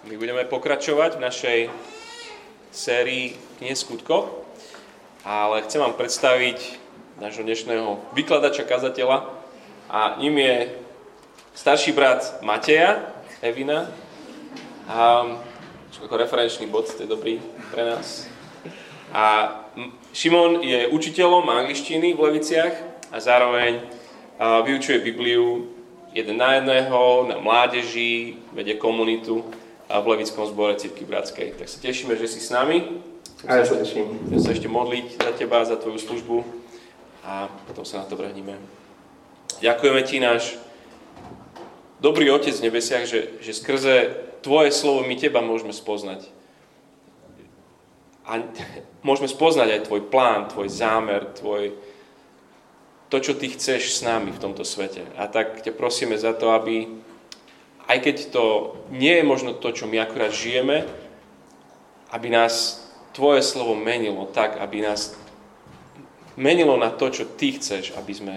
My budeme pokračovať v našej sérii Knie skutkov, ale chcem vám predstaviť nášho dnešného vykladača, kazateľa a ním je starší brat Mateja, Evina. A, ako referenčný bod, to je dobrý pre nás. A Šimon je učiteľom angličtiny v Leviciach a zároveň vyučuje Bibliu jeden na jedného, na mládeži, vedie komunitu v Levickom zbore Círky Bratskej. Tak sa tešíme, že si s nami. A ja sa teším. Chcem sa ešte modliť za teba, za tvoju službu a potom sa na to vrhníme. Ďakujeme ti, náš dobrý Otec v nebesiach, že, že skrze tvoje slovo my teba môžeme spoznať. A môžeme spoznať aj tvoj plán, tvoj zámer, tvoj, to, čo ty chceš s nami v tomto svete. A tak ťa prosíme za to, aby, aj keď to nie je možno to, čo my akurát žijeme, aby nás tvoje slovo menilo tak, aby nás menilo na to, čo ty chceš, aby sme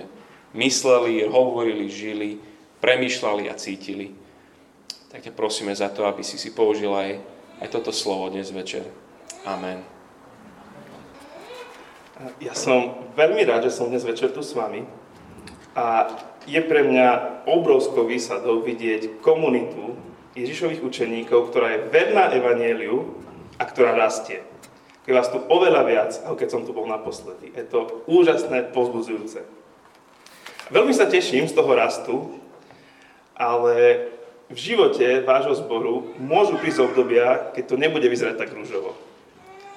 mysleli, hovorili, žili, premýšľali a cítili. Tak ťa prosíme za to, aby si si použil aj, aj toto slovo dnes večer. Amen. Ja som veľmi rád, že som dnes večer tu s vami a je pre mňa obrovskou výsadou vidieť komunitu Ježišových učeníkov, ktorá je verná evanieliu a ktorá rastie. Keď vás tu oveľa viac, ako keď som tu bol naposledy. Je to úžasné, pozbudzujúce. Veľmi sa teším z toho rastu, ale v živote vášho zboru môžu prísť obdobia, keď to nebude vyzerať tak rúžovo.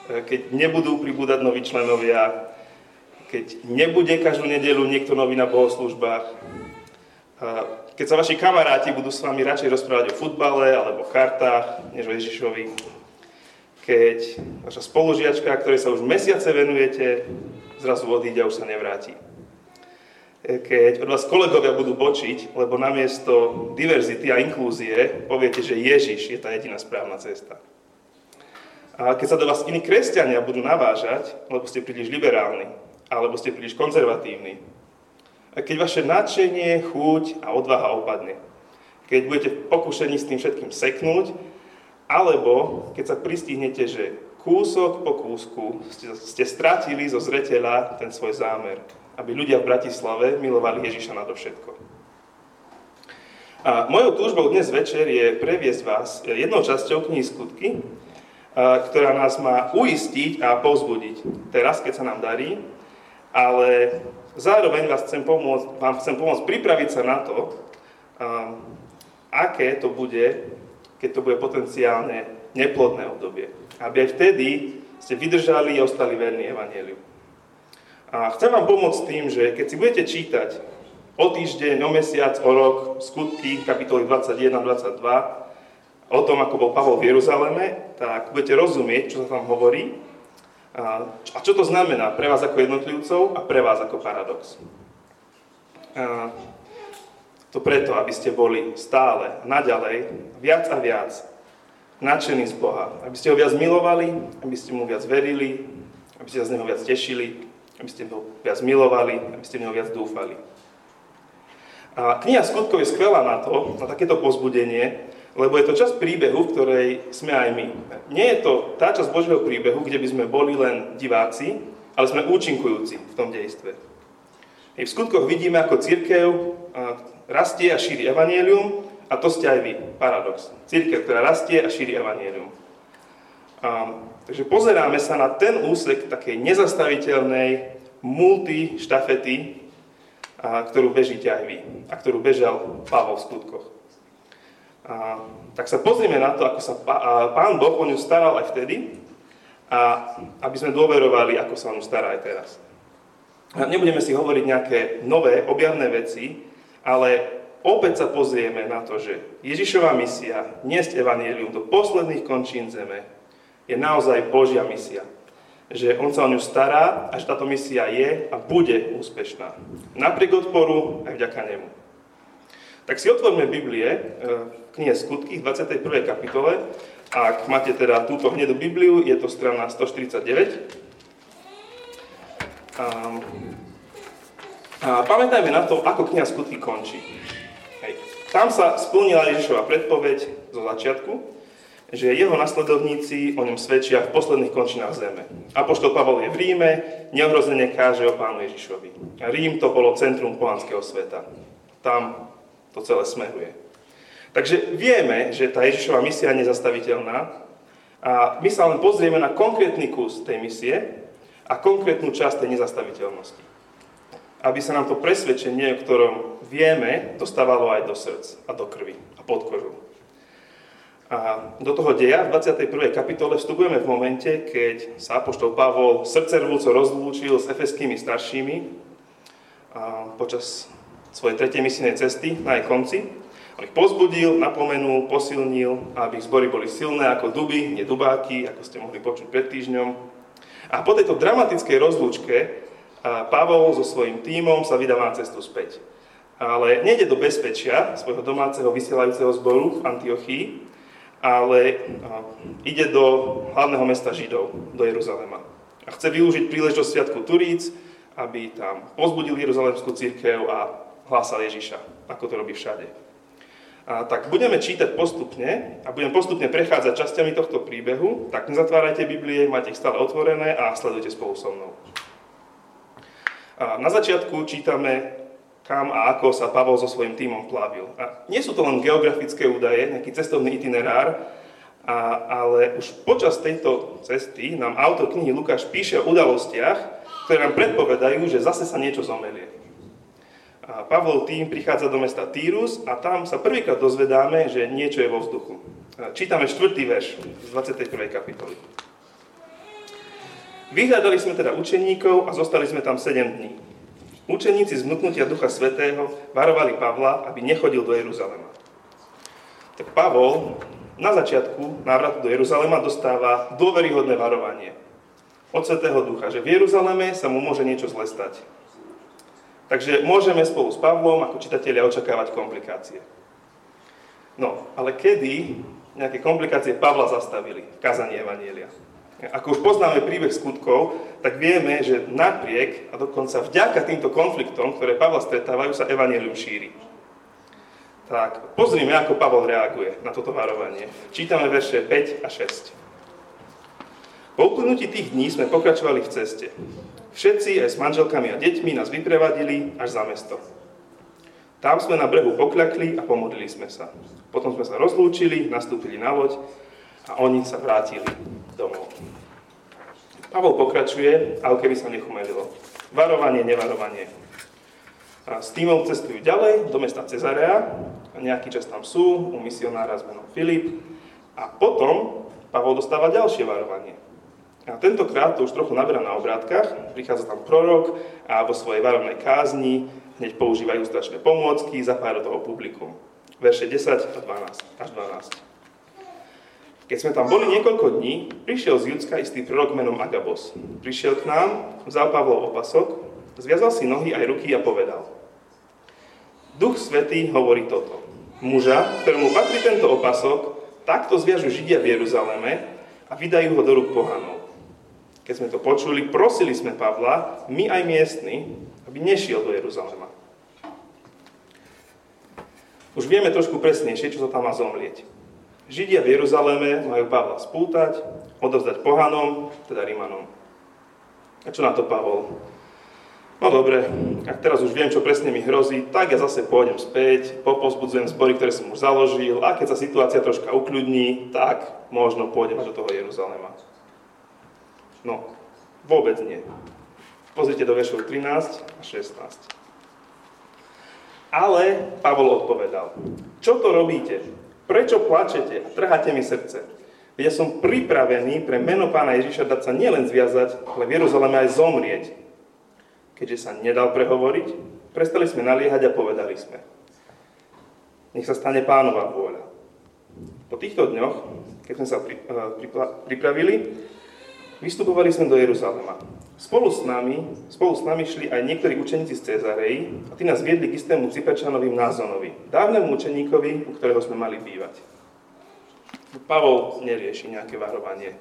E, keď nebudú pribúdať noví členovia, keď nebude každú nedelu niekto nový na bohoslužbách, keď sa vaši kamaráti budú s vami radšej rozprávať o futbale alebo kartách, než o Ježišovi, keď vaša spolužiačka, ktorej sa už mesiace venujete, zrazu odíde a už sa nevráti. Keď od vás kolegovia budú bočiť, lebo namiesto diverzity a inklúzie poviete, že Ježiš je tá jediná správna cesta. A keď sa do vás iní kresťania budú navážať, lebo ste príliš liberálni, alebo ste príliš konzervatívni, a keď vaše nadšenie, chuť a odvaha opadne, keď budete pokušení s tým všetkým seknúť, alebo keď sa pristihnete, že kúsok po kúsku ste, ste stratili zo zreteľa ten svoj zámer, aby ľudia v Bratislave milovali Ježiša nadovšetko. A mojou túžbou dnes večer je previesť vás jednou časťou knihy Skutky, ktorá nás má uistiť a povzbudiť teraz, keď sa nám darí, ale zároveň vás chcem pomôcť, vám chcem pomôcť pripraviť sa na to, aké to bude, keď to bude potenciálne neplodné obdobie. Aby aj vtedy ste vydržali a ostali verní Evangeliu. A chcem vám pomôcť tým, že keď si budete čítať o týždeň, o mesiac, o rok, skutky, kapitoly 21, 22, o tom, ako bol Pavol v Jeruzaleme, tak budete rozumieť, čo sa tam hovorí a čo to znamená pre vás ako jednotlivcov a pre vás ako paradox. To preto, aby ste boli stále, naďalej, viac a viac nadšení z Boha. Aby ste ho viac milovali, aby ste mu viac verili, aby ste sa z neho viac tešili, aby ste ho viac milovali, aby ste v neho viac dúfali. A kniha skutkov je skvelá na to, na takéto pozbudenie, lebo je to časť príbehu, v ktorej sme aj my. Nie je to tá časť Božieho príbehu, kde by sme boli len diváci, ale sme účinkujúci v tom dejstve. I v skutkoch vidíme, ako církev rastie a šíri evanielium, a to ste aj vy. Paradox. Církev, ktorá rastie a šíri evanielium. Takže pozeráme sa na ten úsek takej nezastaviteľnej multištafety, a, ktorú bežíte aj vy a ktorú bežal Pavol v skutkoch. A, tak sa pozrieme na to, ako sa Pán Boh o ňu staral aj vtedy a aby sme dôverovali, ako sa o ňu stará aj teraz. A nebudeme si hovoriť nejaké nové, objavné veci, ale opäť sa pozrieme na to, že Ježišová misia, niesť evanielium do posledných končín zeme, je naozaj Božia misia. Že On sa o ňu stará a že táto misia je a bude úspešná. Napriek odporu aj vďaka nemu. Tak si otvorme Biblie, e, knihe Skutky v 21. kapitole. Ak máte teda túto hnedu Bibliu, je to strana 149. A, a pamätajme na to, ako kniha Skutky končí. Hej. Tam sa splnila Ježišova predpoveď zo začiatku, že jeho nasledovníci o ňom svedčia v posledných končinách zeme. Apoštol Pavol je v Ríme, neohrozene káže o pánu Ježišovi. Rím to bolo centrum pohanského sveta. Tam to celé smeruje. Takže vieme, že tá Ježišova misia je nezastaviteľná a my sa len pozrieme na konkrétny kus tej misie a konkrétnu časť tej nezastaviteľnosti. Aby sa nám to presvedčenie, o ktorom vieme, dostávalo aj do srdc a do krvi a pod kožu. A do toho deja v 21. kapitole vstupujeme v momente, keď sa apoštol Pavol srdcervúco rozlúčil s efeskými staršími a počas svojej tretej misijnej cesty na jej konci. On ich pozbudil, napomenul, posilnil, aby zbory boli silné ako duby, nie dubáky, ako ste mohli počuť pred týždňom. A po tejto dramatickej rozlúčke Pavol so svojím tímom sa vydáva na cestu späť. Ale nejde do bezpečia svojho domáceho vysielajúceho zboru v Antiochii, ale ide do hlavného mesta Židov, do Jeruzalema. A chce využiť príležitosť Sviatku Turíc, aby tam pozbudil Jeruzalemskú církev a hlásal Ježiša, ako to robí všade. A tak budeme čítať postupne a budem postupne prechádzať časťami tohto príbehu, tak nezatvárajte Biblie, máte ich stále otvorené a sledujte spolu so mnou. A na začiatku čítame kam a ako sa Pavol so svojím tímom plavil. A nie sú to len geografické údaje, nejaký cestovný itinerár, a, ale už počas tejto cesty nám autor knihy Lukáš píše o udalostiach, ktoré nám predpovedajú, že zase sa niečo zomelie. A Pavol tým prichádza do mesta Týrus a tam sa prvýkrát dozvedáme, že niečo je vo vzduchu. Čítame štvrtý verš z 21. kapitoly. Vyhľadali sme teda učeníkov a zostali sme tam 7 dní. Učeníci z vnúknutia Ducha Svetého varovali Pavla, aby nechodil do Jeruzalema. Tak Pavol na začiatku návratu do Jeruzalema dostáva dôveryhodné varovanie od Svetého Ducha, že v Jeruzaleme sa mu môže niečo zle stať. Takže môžeme spolu s Pavlom ako čitatelia očakávať komplikácie. No, ale kedy nejaké komplikácie Pavla zastavili v kazaní Evanielia? Ako už poznáme príbeh skutkov, tak vieme, že napriek a dokonca vďaka týmto konfliktom, ktoré Pavla stretávajú, sa evanelium šíri. Tak pozrime, ako Pavol reaguje na toto varovanie. Čítame verše 5 a 6. Po uplynutí tých dní sme pokračovali v ceste. Všetci aj s manželkami a deťmi nás vyprevadili až za mesto. Tam sme na brehu pokľakli a pomodlili sme sa. Potom sme sa rozlúčili, nastúpili na loď a oni sa vrátili domov. Pavol pokračuje, ale keby sa nechumelilo. Varovanie, nevarovanie. A s týmom cestujú ďalej do mesta Cezarea, a nejaký čas tam sú, u misionára z menom Filip, a potom Pavol dostáva ďalšie varovanie. A tentokrát to už trochu naberá na obrátkach, prichádza tam prorok a vo svojej varovnej kázni hneď používajú strašné pomôcky, zapája do toho publikum. Verše 10 a 12 až 12. Keď sme tam boli niekoľko dní, prišiel z Judska istý prorok menom Agabos. Prišiel k nám, vzal Pavlov opasok, zviazal si nohy aj ruky a povedal. Duch Svetý hovorí toto. Muža, ktorému patrí tento opasok, takto zviažu Židia v Jeruzaleme a vydajú ho do rúk pohanov. Keď sme to počuli, prosili sme Pavla, my aj miestni, aby nešiel do Jeruzalema. Už vieme trošku presnejšie, čo sa tam má zomlieť. Židia v Jeruzaleme majú Pavla spútať, odovzdať pohanom, teda Rimanom. A čo na to Pavol? No dobre, ak teraz už viem, čo presne mi hrozí, tak ja zase pôjdem späť, popozbudzujem zbory, ktoré som už založil a keď sa situácia troška ukľudní, tak možno pôjdem do toho Jeruzalema. No, vôbec nie. Pozrite do veršov 13 a 16. Ale Pavol odpovedal, čo to robíte? Prečo plačete a trháte mi srdce? Ja som pripravený pre meno pána Ježiša dať sa nielen zviazať, ale v Jeruzaleme aj zomrieť. Keďže sa nedal prehovoriť, prestali sme naliehať a povedali sme. Nech sa stane pánova vôľa. Po týchto dňoch, keď sme sa uh, pripravili, vystupovali sme do Jeruzalema. Spolu s nami, spolu s nami šli aj niektorí učeníci z Cezarei a tí nás viedli k istému Cyperčanovi Názonovi, dávnemu učeníkovi, u ktorého sme mali bývať. Pavol nerieši nejaké varovanie.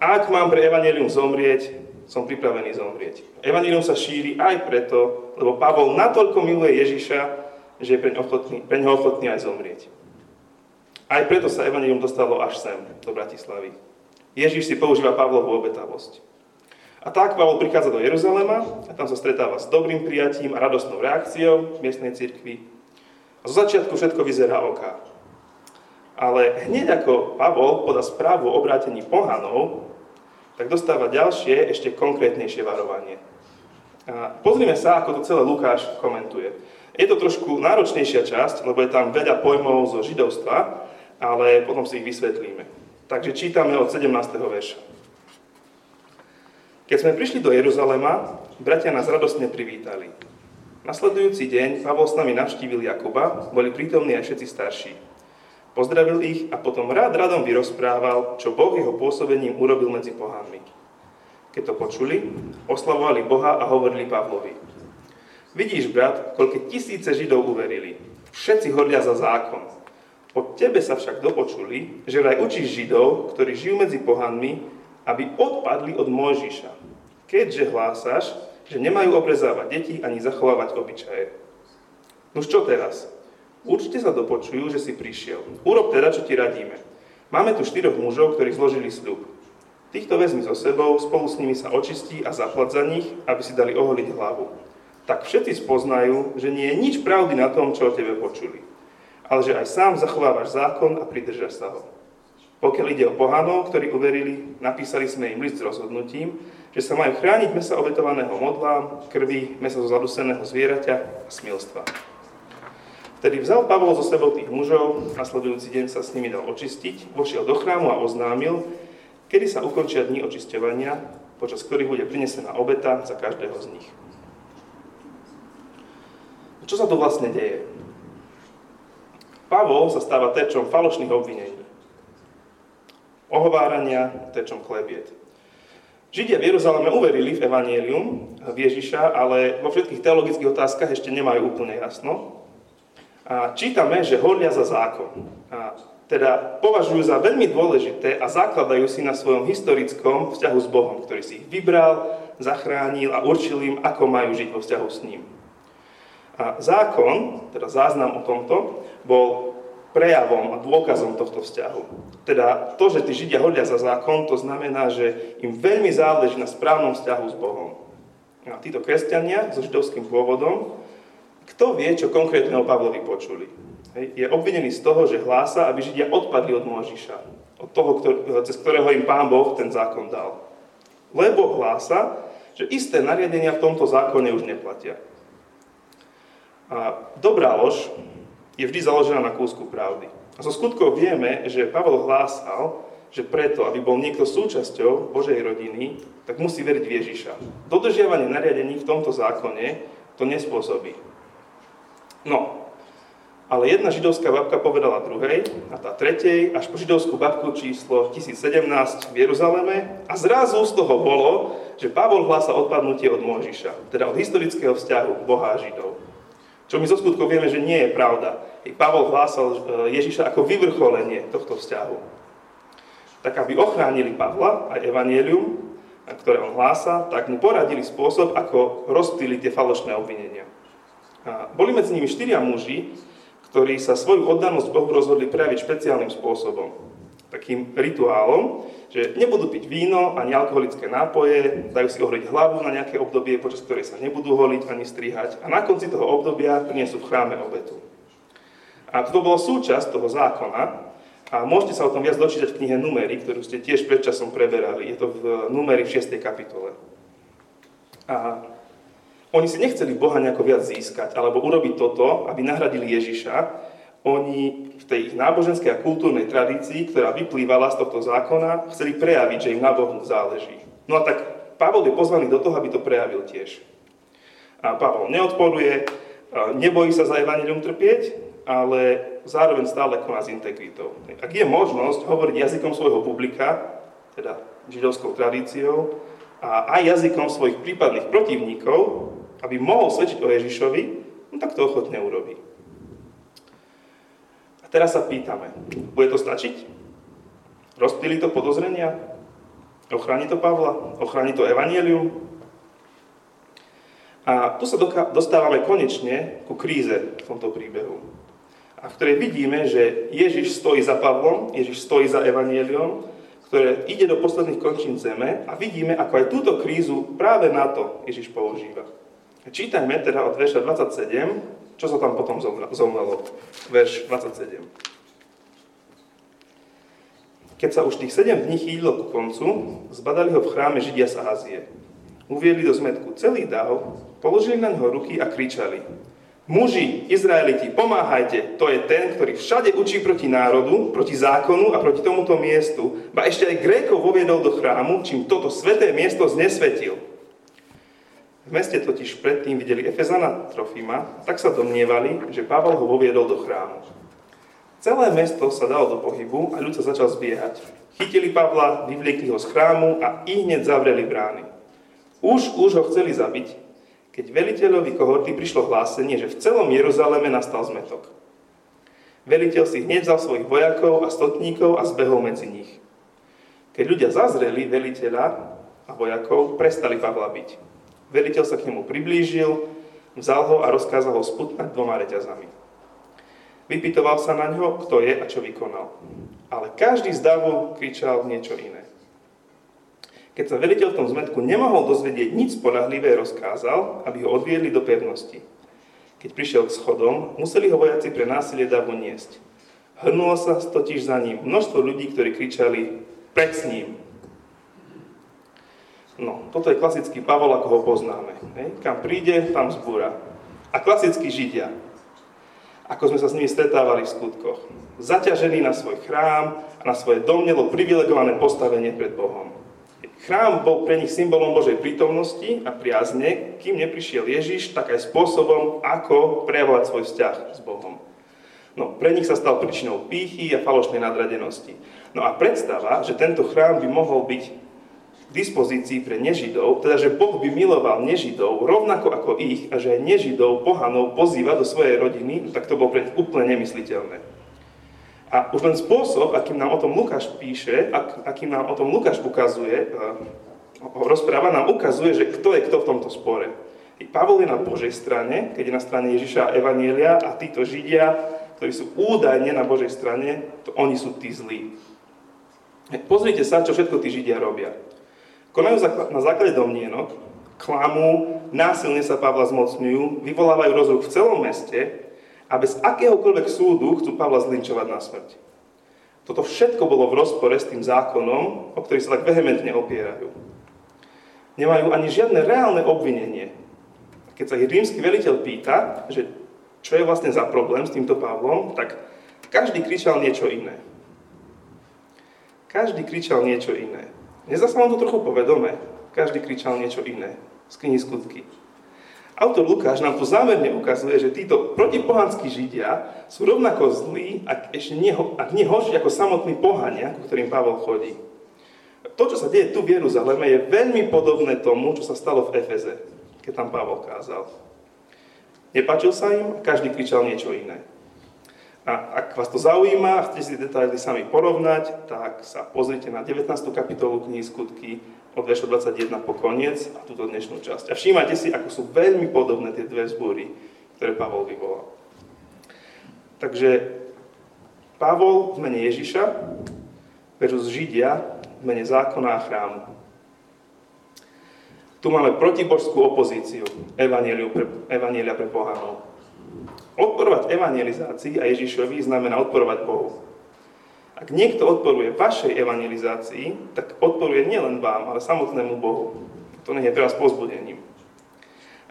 Ak mám pre Evangelium zomrieť, som pripravený zomrieť. Evangelium sa šíri aj preto, lebo Pavol natoľko miluje Ježiša, že je pre ochotný, pre ochotný aj zomrieť. Aj preto sa Evangelium dostalo až sem, do Bratislavy. Ježíš si používa Pavlovú obetavosť. A tak Pavol prichádza do Jeruzalema a tam sa stretáva s dobrým prijatím a radostnou reakciou miestnej cirkvi. A zo začiatku všetko vyzerá oká. Ale hneď ako Pavol podá správu o obrátení pohanov, tak dostáva ďalšie, ešte konkrétnejšie varovanie. A pozrime sa, ako to celé Lukáš komentuje. Je to trošku náročnejšia časť, lebo je tam veľa pojmov zo židovstva, ale potom si ich vysvetlíme. Takže čítame od 17. verša. Keď sme prišli do Jeruzalema, bratia nás radostne privítali. Nasledujúci deň Pavol s nami navštívil Jakuba, boli prítomní aj všetci starší. Pozdravil ich a potom rád radom vyrozprával, čo Boh jeho pôsobením urobil medzi pohánmi. Keď to počuli, oslavovali Boha a hovorili Pavlovi. Vidíš, brat, koľko tisíce Židov uverili. Všetci hodia za zákon. Od tebe sa však dopočuli, že vraj učíš Židov, ktorí žijú medzi pohanmi, aby odpadli od Mojžiša, keďže hlásaš, že nemajú obrezávať deti ani zachovávať obyčaje. No čo teraz? Určite sa dopočujú, že si prišiel. Urob teda, čo ti radíme. Máme tu štyroch mužov, ktorí zložili sľub. Týchto vezmi so sebou, spolu s nimi sa očistí a zaplat za nich, aby si dali oholiť hlavu. Tak všetci spoznajú, že nie je nič pravdy na tom, čo o tebe počuli. Ale že aj sám zachovávaš zákon a pridržaš sa ho. Pokiaľ ide o pohanov, ktorí uverili, napísali sme im list s rozhodnutím, že sa majú chrániť mesa obetovaného modlám, krvi, mesa zo zaduseného zvieraťa a smilstva. Vtedy vzal Pavol zo sebou tých mužov, nasledujúci deň sa s nimi dal očistiť, vošiel do chrámu a oznámil, kedy sa ukončia dni očisťovania, počas ktorých bude prinesená obeta za každého z nich. Čo sa to vlastne deje? Pavol sa stáva terčom falošných obvinení ohovárania, tečom klebiet. Židia v Jeruzaleme uverili v Evangelium, v Ježiša, ale vo všetkých teologických otázkach ešte nemajú úplne jasno. A čítame, že holia za zákon. A teda považujú za veľmi dôležité a zakladajú si na svojom historickom vzťahu s Bohom, ktorý si ich vybral, zachránil a určil im, ako majú žiť vo vzťahu s ním. A zákon, teda záznam o tomto, bol prejavom a dôkazom tohto vzťahu. Teda to, že tí Židia hodia za zákon, to znamená, že im veľmi záleží na správnom vzťahu s Bohom. A títo kresťania so židovským pôvodom, kto vie, čo konkrétne o Pavlovi počuli? Je obvinený z toho, že hlása, aby Židia odpadli od Mojžiša, od toho, cez ktorého im Pán Boh ten zákon dal. Lebo hlása, že isté nariadenia v tomto zákone už neplatia. A dobrá lož, je vždy založená na kúsku pravdy. A zo skutkov vieme, že Pavel hlásal, že preto, aby bol niekto súčasťou Božej rodiny, tak musí veriť v Ježiša. Dodržiavanie nariadení v tomto zákone to nespôsobí. No, ale jedna židovská babka povedala druhej a tá tretej, až po židovskú babku číslo 1017 v Jeruzaleme a zrazu z toho bolo, že Pavol hlása odpadnutie od Mojžiša, teda od historického vzťahu Boha a Židov. Čo my zo skutkov vieme, že nie je pravda. I Pavol hlásal e, Ježiša ako vyvrcholenie tohto vzťahu. Tak aby ochránili Pavla a Evangelium, ktoré on hlása, tak mu poradili spôsob, ako rozptýliť tie falošné obvinenia. A boli medzi nimi štyria muži, ktorí sa svoju oddanosť Bohu rozhodli prejaviť špeciálnym spôsobom. Takým rituálom, že nebudú piť víno ani alkoholické nápoje, dajú si ohriť hlavu na nejaké obdobie, počas ktorej sa nebudú holiť ani strihať a na konci toho obdobia prinesú v chráme obetu. A to bolo súčasť toho zákona a môžete sa o tom viac dočítať v knihe Numery, ktorú ste tiež predčasom preberali. Je to v Numery v 6. kapitole. A oni si nechceli Boha nejako viac získať alebo urobiť toto, aby nahradili Ježiša, oni v tej ich náboženskej a kultúrnej tradícii, ktorá vyplývala z tohto zákona, chceli prejaviť, že im na Bohu záleží. No a tak Pavol je pozvaný do toho, aby to prejavil tiež. A Pavol neodporuje, nebojí sa za evanilium trpieť, ale zároveň stále koná s integritou. Ak je možnosť hovoriť jazykom svojho publika, teda židovskou tradíciou, a aj jazykom svojich prípadných protivníkov, aby mohol svedčiť o Ježišovi, no tak to ochotne urobí. Teraz sa pýtame, bude to stačiť? Rozptýli to podozrenia? Ochráni to Pavla? Ochráni to Evangelium? A tu sa dostávame konečne ku kríze v tomto príbehu. A v ktorej vidíme, že Ježiš stojí za Pavlom, Ježiš stojí za Evangeliom, ktoré ide do posledných končín zeme a vidíme, ako aj túto krízu práve na to Ježiš používa. Čítajme teda od verša 27, čo sa tam potom zomlelo. Verš 27. Keď sa už tých 7 dní chýlilo ku koncu, zbadali ho v chráme Židia z Ázie. Uviedli do zmetku celý dav, položili na neho ruky a kričali. Muži, Izraeliti, pomáhajte, to je ten, ktorý všade učí proti národu, proti zákonu a proti tomuto miestu. Ba ešte aj Grékov voviedol do chrámu, čím toto sveté miesto znesvetil. V meste totiž predtým videli Efezana Trofima, tak sa domnievali, že Pavel ho voviedol do chrámu. Celé mesto sa dalo do pohybu a ľud sa začal zbiehať. Chytili Pavla, vyvliekli ho z chrámu a i hneď zavreli brány. Už, už ho chceli zabiť, keď veliteľovi kohorty prišlo hlásenie, že v celom Jeruzaleme nastal zmetok. Veliteľ si hneď vzal svojich vojakov a stotníkov a zbehol medzi nich. Keď ľudia zazreli veliteľa a vojakov, prestali Pavla byť. Veliteľ sa k nemu priblížil, vzal ho a rozkázal ho sputnať dvoma reťazami. Vypytoval sa na ňo, kto je a čo vykonal. Ale každý z davu kričal niečo iné. Keď sa veliteľ v tom zmetku nemohol dozvedieť nič spolahlivé, rozkázal, aby ho odviedli do pevnosti. Keď prišiel k schodom, museli ho vojaci pre násilie davu niesť. Hrnulo sa totiž za ním množstvo ľudí, ktorí kričali pred s ním. No, toto je klasický Pavol, ako ho poznáme. Hej? Kam príde, tam zbúra. A klasickí Židia ako sme sa s nimi stretávali v skutkoch. Zaťažený na svoj chrám a na svoje domnelo privilegované postavenie pred Bohom. Chrám bol pre nich symbolom Božej prítomnosti a priazne, kým neprišiel Ježiš, tak aj spôsobom, ako prejavovať svoj vzťah s Bohom. No, pre nich sa stal príčinou pýchy a falošnej nadradenosti. No a predstava, že tento chrám by mohol byť dispozícii pre nežidov, teda že Boh by miloval nežidov rovnako ako ich a že aj nežidov, pohanov pozýva do svojej rodiny, no tak to bolo pre úplne nemysliteľné. A už len spôsob, akým nám o tom Lukáš píše, ak, akým nám o tom Lukáš ukazuje, uh, rozpráva, nám ukazuje, že kto je kto v tomto spore. I Pavol je na Božej strane, keď je na strane Ježiša a Evanielia a títo Židia, ktorí sú údajne na Božej strane, to oni sú tí zlí. Pozrite sa, čo všetko tí Židia robia. Konajú na základe domnienok, klamú, násilne sa Pavla zmocňujú, vyvolávajú rozruch v celom meste a bez akéhokoľvek súdu chcú Pavla zlinčovať na smrť. Toto všetko bolo v rozpore s tým zákonom, o ktorý sa tak vehementne opierajú. Nemajú ani žiadne reálne obvinenie. Keď sa ich rímsky veliteľ pýta, že čo je vlastne za problém s týmto Pavlom, tak každý kričal niečo iné. Každý kričal niečo iné. Vám to trochu povedomé? Každý kričal niečo iné z knihy skutky. Autor Lukáš nám tu zámerne ukazuje, že títo protipohanskí židia sú rovnako zlí, ak, ešte nie, ak nie horší ako samotní pohania, ku ktorým Pavol chodí. To, čo sa deje tu v Jeruzaleme, je veľmi podobné tomu, čo sa stalo v Efeze, keď tam Pavol kázal. Nepáčil sa im, každý kričal niečo iné. A ak vás to zaujíma a chcete si detaily sami porovnať, tak sa pozrite na 19. kapitolu knihy Skutky od verša 21 po koniec a túto dnešnú časť. A všímajte si, ako sú veľmi podobné tie dve zbúry, ktoré Pavol vyvolal. Takže Pavol v mene Ježiša versus Židia v mene zákona a chrámu. Tu máme protibožskú opozíciu Evanielia pre, Evanielia pre pohanov. Odporovať evangelizácii a Ježišovi znamená odporovať Bohu. Ak niekto odporuje vašej evangelizácii, tak odporuje nielen vám, ale samotnému Bohu. To nech je teraz pozbudením.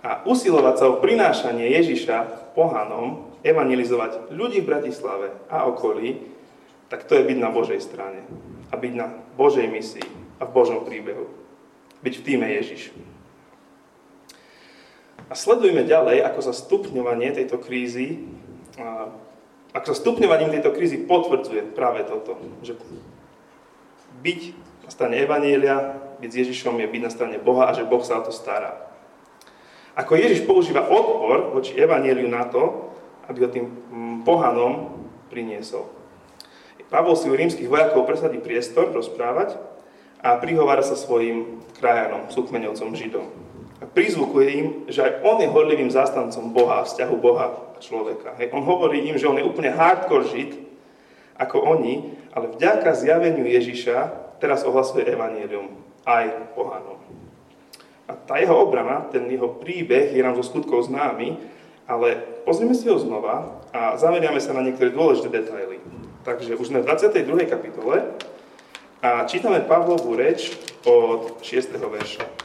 A usilovať sa o prinášanie Ježiša pohanom, evangelizovať ľudí v Bratislave a okolí, tak to je byť na Božej strane. A byť na Božej misii a v Božom príbehu. Byť v týme Ježiš. A sledujme ďalej, ako sa stupňovanie tejto krízy, ako sa stupňovaním tejto krízy potvrdzuje práve toto, že byť na strane Evanielia, byť s Ježišom je byť na strane Boha a že Boh sa o to stará. Ako Ježiš používa odpor voči Evanieliu na to, aby ho tým mm, pohanom priniesol. Pavol si u rímskych vojakov presadí priestor rozprávať a prihovára sa svojim krajanom, súkmeňovcom Židom. Prizvukuje im, že aj on je horlivým zástancom Boha, vzťahu Boha a človeka. Hej. On hovorí im, že on je úplne hardcore žid, ako oni, ale vďaka zjaveniu Ježiša teraz ohlasuje evanílium aj pohanom. A tá jeho obrana, ten jeho príbeh je nám zo skutkov známy, ale pozrieme si ho znova a zameriame sa na niektoré dôležité detaily. Takže už sme v 22. kapitole a čítame Pavlovú reč od 6. verša.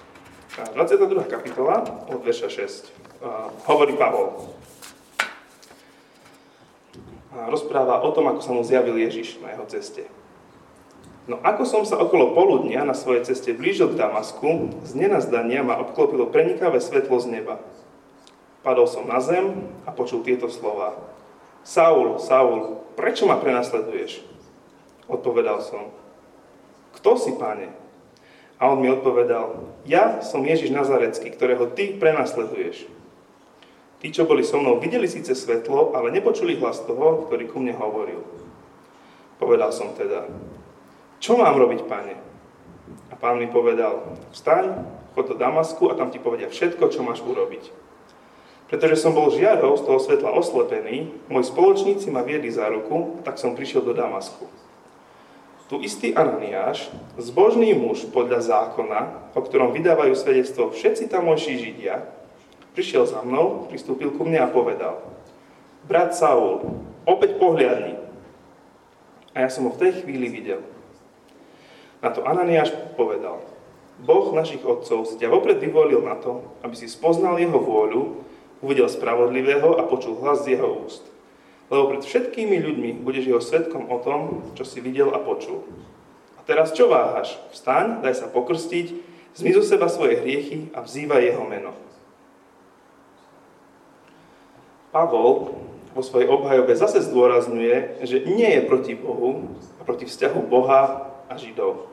22. kapitola od verša 6. Hovorí Pavol. Rozpráva o tom, ako sa mu zjavil Ježiš na jeho ceste. No ako som sa okolo poludnia na svojej ceste blížil k Damasku, z nenazdania ma obklopilo prenikavé svetlo z neba. Padol som na zem a počul tieto slova. Saul, Saul, prečo ma prenasleduješ? Odpovedal som. Kto si, pane? A on mi odpovedal, ja som Ježiš Nazarecký, ktorého ty prenasleduješ. Tí, čo boli so mnou, videli síce svetlo, ale nepočuli hlas toho, ktorý ku mne hovoril. Povedal som teda, čo mám robiť, pane? A pán mi povedal, vstaň, chod do Damasku a tam ti povedia všetko, čo máš urobiť. Pretože som bol žiarou z toho svetla oslepený, moji spoločníci ma viedli za ruku, tak som prišiel do Damasku. Tu istý Ananiáš, zbožný muž podľa zákona, o ktorom vydávajú svedectvo všetci tamojší Židia, prišiel za mnou, pristúpil ku mne a povedal, brat Saul, opäť pohľadni. A ja som ho v tej chvíli videl. Na to Ananiáš povedal, Boh našich otcov si ťa vopred vyvolil na to, aby si spoznal jeho vôľu, uvidel spravodlivého a počul hlas z jeho úst lebo pred všetkými ľuďmi budeš jeho svetkom o tom, čo si videl a počul. A teraz čo váhaš? Vstaň, daj sa pokrstiť, zmiz zo seba svoje hriechy a vzývaj jeho meno. Pavol vo svojej obhajobe zase zdôrazňuje, že nie je proti Bohu a proti vzťahu Boha a Židov.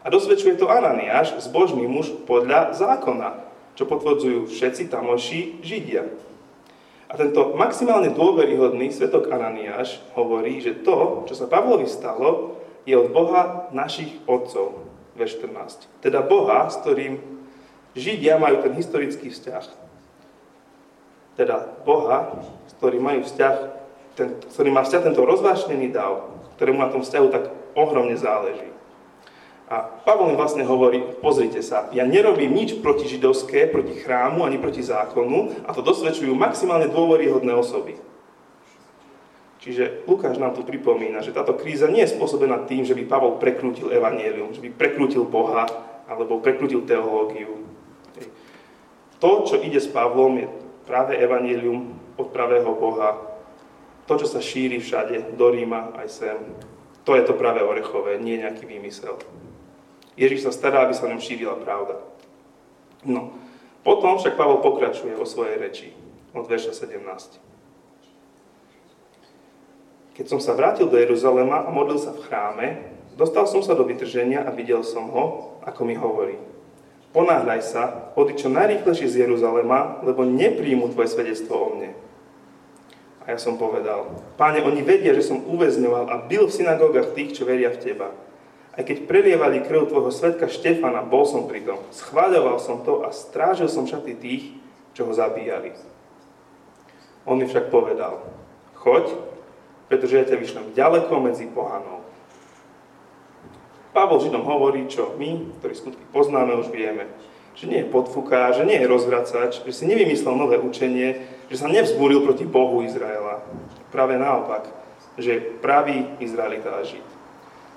A dosvedčuje to Ananiáš, zbožný muž podľa zákona, čo potvrdzujú všetci tamojší Židia. A tento maximálne dôveryhodný svetok Ananiáš hovorí, že to, čo sa Pavlovi stalo, je od Boha našich otcov. Verš 14. Teda Boha, s ktorým Židia majú ten historický vzťah. Teda Boha, s ktorým majú vzťah, ten, ktorý má vzťah tento rozvášnený dav, ktorému na tom vzťahu tak ohromne záleží. A Pavol vlastne hovorí, pozrite sa, ja nerobím nič proti židovské, proti chrámu, ani proti zákonu a to dosvedčujú maximálne dôveryhodné osoby. Čiže Lukáš nám tu pripomína, že táto kríza nie je spôsobená tým, že by Pavol prekrútil evanielium, že by prekrútil Boha alebo prekrútil teológiu. To, čo ide s Pavlom, je práve evanielium od pravého Boha. To, čo sa šíri všade, do Ríma aj sem. To je to práve orechové, nie nejaký výmysel. Ježiš sa stará, aby sa ňom šírila pravda. No, potom však Pavol pokračuje vo svojej reči od verša 17. Keď som sa vrátil do Jeruzalema a modlil sa v chráme, dostal som sa do vytrženia a videl som ho, ako mi hovorí. Ponáhľaj sa, odi čo najrýchlejšie z Jeruzalema, lebo nepríjmu tvoje svedectvo o mne. A ja som povedal, páne, oni vedia, že som uväzňoval a bil v synagógach tých, čo veria v teba. Aj keď prelievali krv tvojho svetka Štefana, bol som pri tom. Schváľoval som to a strážil som šaty tých, čo ho zabíjali. On mi však povedal, choď, pretože ja ťa vyšlem ďaleko medzi pohanou. Pavol Židom hovorí, čo my, ktorí skutky poznáme, už vieme. Že nie je podfuká, že nie je rozvracač, že si nevymyslel nové učenie, že sa nevzbúril proti Bohu Izraela. Práve naopak, že je pravý Izraelita a Žid.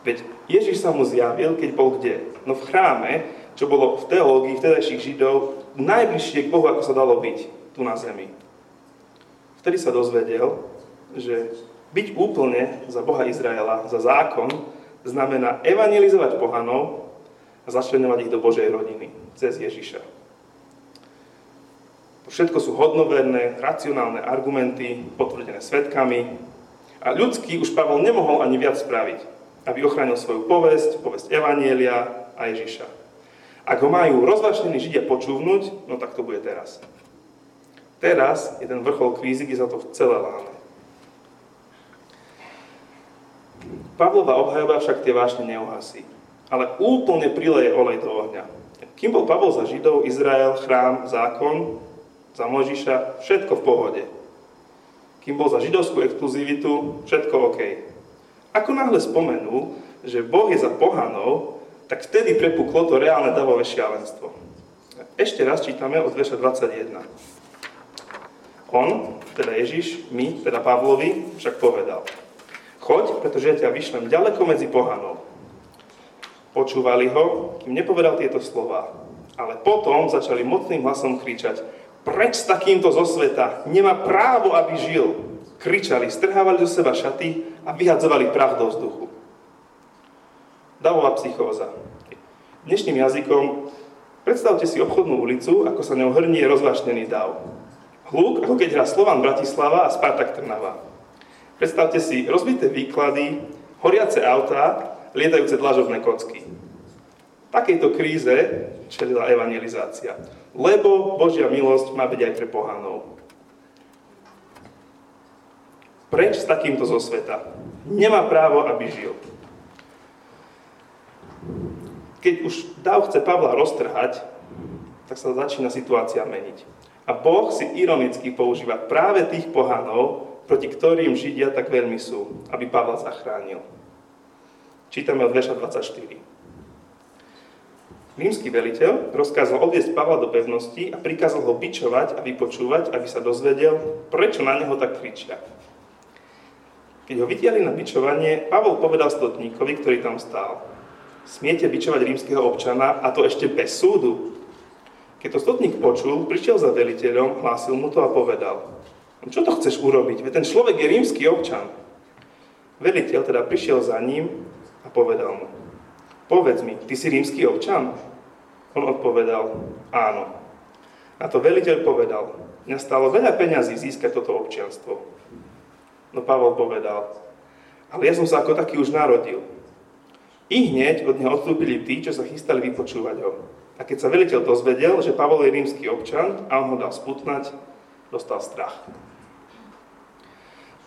Veď Ježiš sa mu zjavil, keď bol kde? No v chráme, čo bolo v teológii vtedajších Židov najbližšie k Bohu, ako sa dalo byť tu na zemi. Vtedy sa dozvedel, že byť úplne za Boha Izraela, za zákon, znamená evangelizovať pohanov a začlenovať ich do Božej rodiny cez Ježiša. Všetko sú hodnoverné, racionálne argumenty, potvrdené svetkami. A ľudský už Pavol nemohol ani viac spraviť aby ochránil svoju povesť, povesť Evanielia a Ježiša. Ak ho majú rozvášnení Židia počúvnuť, no tak to bude teraz. Teraz je ten vrchol krízy, kde sa to celé láme. Pavlova obhajoba však tie vášne neuhasí, ale úplne prileje olej do ohňa. Kým bol Pavol za Židov, Izrael, chrám, zákon, za Mojžiša, všetko v pohode. Kým bol za židovskú exkluzivitu, všetko OK. Ako náhle spomenul, že Boh je za pohanov, tak vtedy prepuklo to reálne davové šialenstvo. Ešte raz čítame od verša 21. On, teda Ježiš, my, teda Pavlovi, však povedal. Choď, pretože ja ťa vyšlem ďaleko medzi pohanov. Počúvali ho, kým nepovedal tieto slova. Ale potom začali mocným hlasom kričať, preč s takýmto zo sveta, nemá právo, aby žil. Kričali, strhávali do seba šaty a vyhadzovali prach do vzduchu. Davová psychóza. Dnešným jazykom predstavte si obchodnú ulicu, ako sa ňou hrnie rozvášnený dav. Hluk, ako keď hrá Slovan Bratislava a Spartak Trnava. Predstavte si rozbité výklady, horiace autá, lietajúce dlažobné kocky. Takejto kríze čelila evangelizácia. Lebo Božia milosť má byť aj pre pohanov. Preč s takýmto zo sveta? Nemá právo, aby žil. Keď už Dáv chce Pavla roztrhať, tak sa začína situácia meniť. A Boh si ironicky používa práve tých pohanov, proti ktorým Židia tak veľmi sú, aby Pavla zachránil. Čítame od verša 24. Rímsky veliteľ rozkázal odviesť Pavla do pevnosti a prikázal ho bičovať a vypočúvať, aby sa dozvedel, prečo na neho tak kričia. Keď ho vytiahli na bičovanie, Pavol povedal stotníkovi, ktorý tam stál. Smiete bičovať rímskeho občana a to ešte bez súdu? Keď to stotník počul, prišiel za veliteľom, hlásil mu to a povedal, no čo to chceš urobiť? Veď ten človek je rímsky občan. Veliteľ teda prišiel za ním a povedal mu, povedz mi, ty si rímsky občan? On odpovedal, áno. Na to veliteľ povedal, mňa stalo veľa peňazí získať toto občianstvo. No Pavol povedal, ale ja som sa ako taký už narodil. I hneď od neho odstúpili tí, čo sa chystali vypočúvať ho. A keď sa veliteľ dozvedel, že Pavol je rímsky občan a on ho dal sputnať, dostal strach.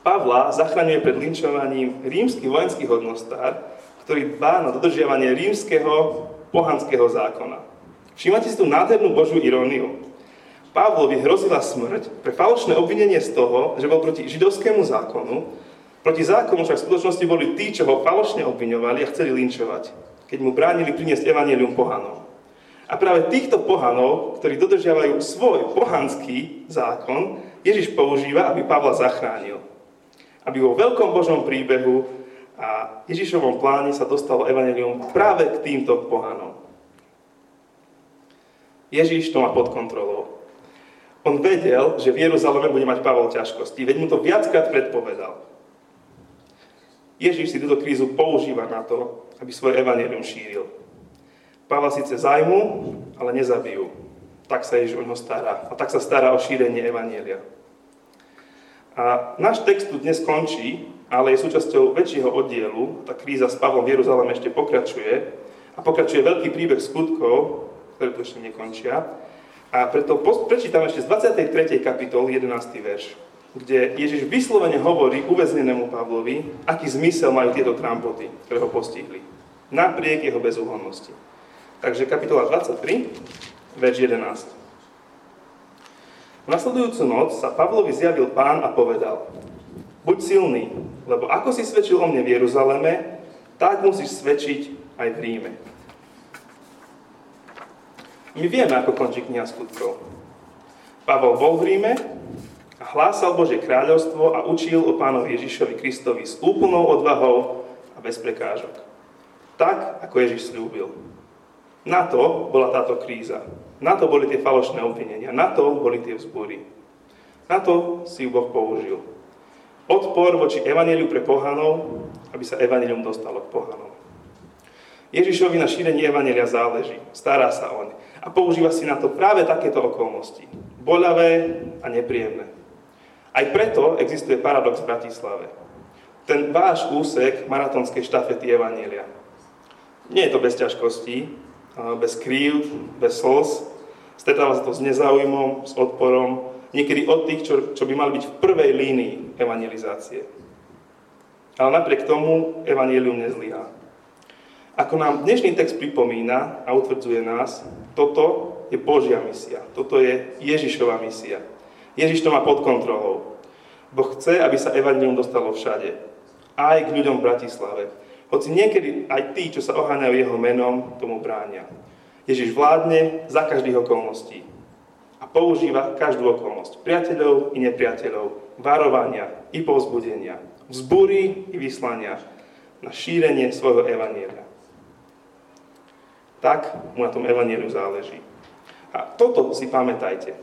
Pavla zachraňuje pred linčovaním rímsky vojenský hodnostár, ktorý dbá na dodržiavanie rímskeho pohanského zákona. Všimate si tú nádhernú Božú iróniu. Pavlovi hrozila smrť pre falošné obvinenie z toho, že bol proti židovskému zákonu, proti zákonu však v skutočnosti boli tí, čo ho falošne obviňovali a chceli linčovať, keď mu bránili priniesť evanelium pohanom. A práve týchto pohanov, ktorí dodržiavajú svoj pohanský zákon, Ježiš používa, aby Pavla zachránil. Aby vo veľkom Božom príbehu a Ježišovom pláne sa dostalo evanelium práve k týmto pohanom. Ježiš to má pod kontrolou. On vedel, že v Jeruzaleme bude mať Pavol ťažkosti, veď mu to viackrát predpovedal. Ježiš si túto krízu používa na to, aby svoje evanelium šíril. Pavla síce zajmu, ale nezabijú. Tak sa Ježiš o ňo stará. A tak sa stará o šírenie Evanielia. A náš text tu dnes končí, ale je súčasťou väčšieho oddielu. Tá kríza s Pavlom v Jeruzaleme ešte pokračuje. A pokračuje veľký príbeh skutkov, ktoré tu ešte nekončia. A preto prečítam ešte z 23. kapitoly 11. verš, kde Ježiš vyslovene hovorí uväznenému Pavlovi, aký zmysel majú tieto trampoty, ktoré ho postihli. Napriek jeho bezúhonnosti. Takže kapitola 23, verš 11. V nasledujúcu noc sa Pavlovi zjavil pán a povedal, buď silný, lebo ako si svedčil o mne v Jeruzaleme, tak musíš svedčiť aj v Ríme. My vieme, ako končí kniha skutkov. Pavol bol v Ríme a hlásal Bože kráľovstvo a učil o pánovi Ježišovi Kristovi s úplnou odvahou a bez prekážok. Tak, ako Ježiš slúbil. Na to bola táto kríza. Na to boli tie falošné obvinenia. Na to boli tie vzbúry. Na to si ju Boh použil. Odpor voči evaneliu pre pohanov, aby sa evanelium dostalo k pohanom. Ježišovi na šírenie evanelia záleží. Stará sa oň. A používa si na to práve takéto okolnosti. Boľavé a nepríjemné. Aj preto existuje paradox v Bratislave. Ten váš úsek maratónskej štafety Evanielia. Nie je to bez ťažkostí, bez krív, bez slz. Stretáva sa to s nezáujmom, s odporom, niekedy od tých, čo, čo by mali byť v prvej línii evangelizácie. Ale napriek tomu evanelium nezlyhá. Ako nám dnešný text pripomína a utvrdzuje nás, toto je Božia misia. Toto je Ježišova misia. Ježiš to má pod kontrolou. Boh chce, aby sa evanilium dostalo všade. Aj k ľuďom v Bratislave. Hoci niekedy aj tí, čo sa oháňajú jeho menom, tomu bránia. Ježiš vládne za každých okolností. A používa každú okolnosť. Priateľov i nepriateľov. Varovania i povzbudenia. Vzbúry i vyslania. Na šírenie svojho evanielia tak mu na tom evaníliu záleží. A toto si pamätajte.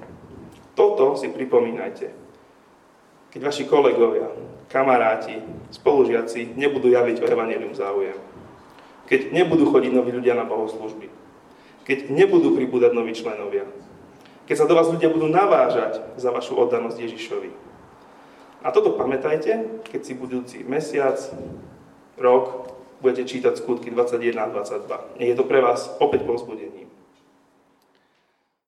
Toto si pripomínajte. Keď vaši kolegovia, kamaráti, spolužiaci nebudú javiť o evanílium záujem. Keď nebudú chodiť noví ľudia na bohoslužby. Keď nebudú pribúdať noví členovia. Keď sa do vás ľudia budú navážať za vašu oddanosť Ježišovi. A toto pamätajte, keď si budúci mesiac, rok budete čítať skutky 21 a 22. Nech je to pre vás opäť povzbudenie.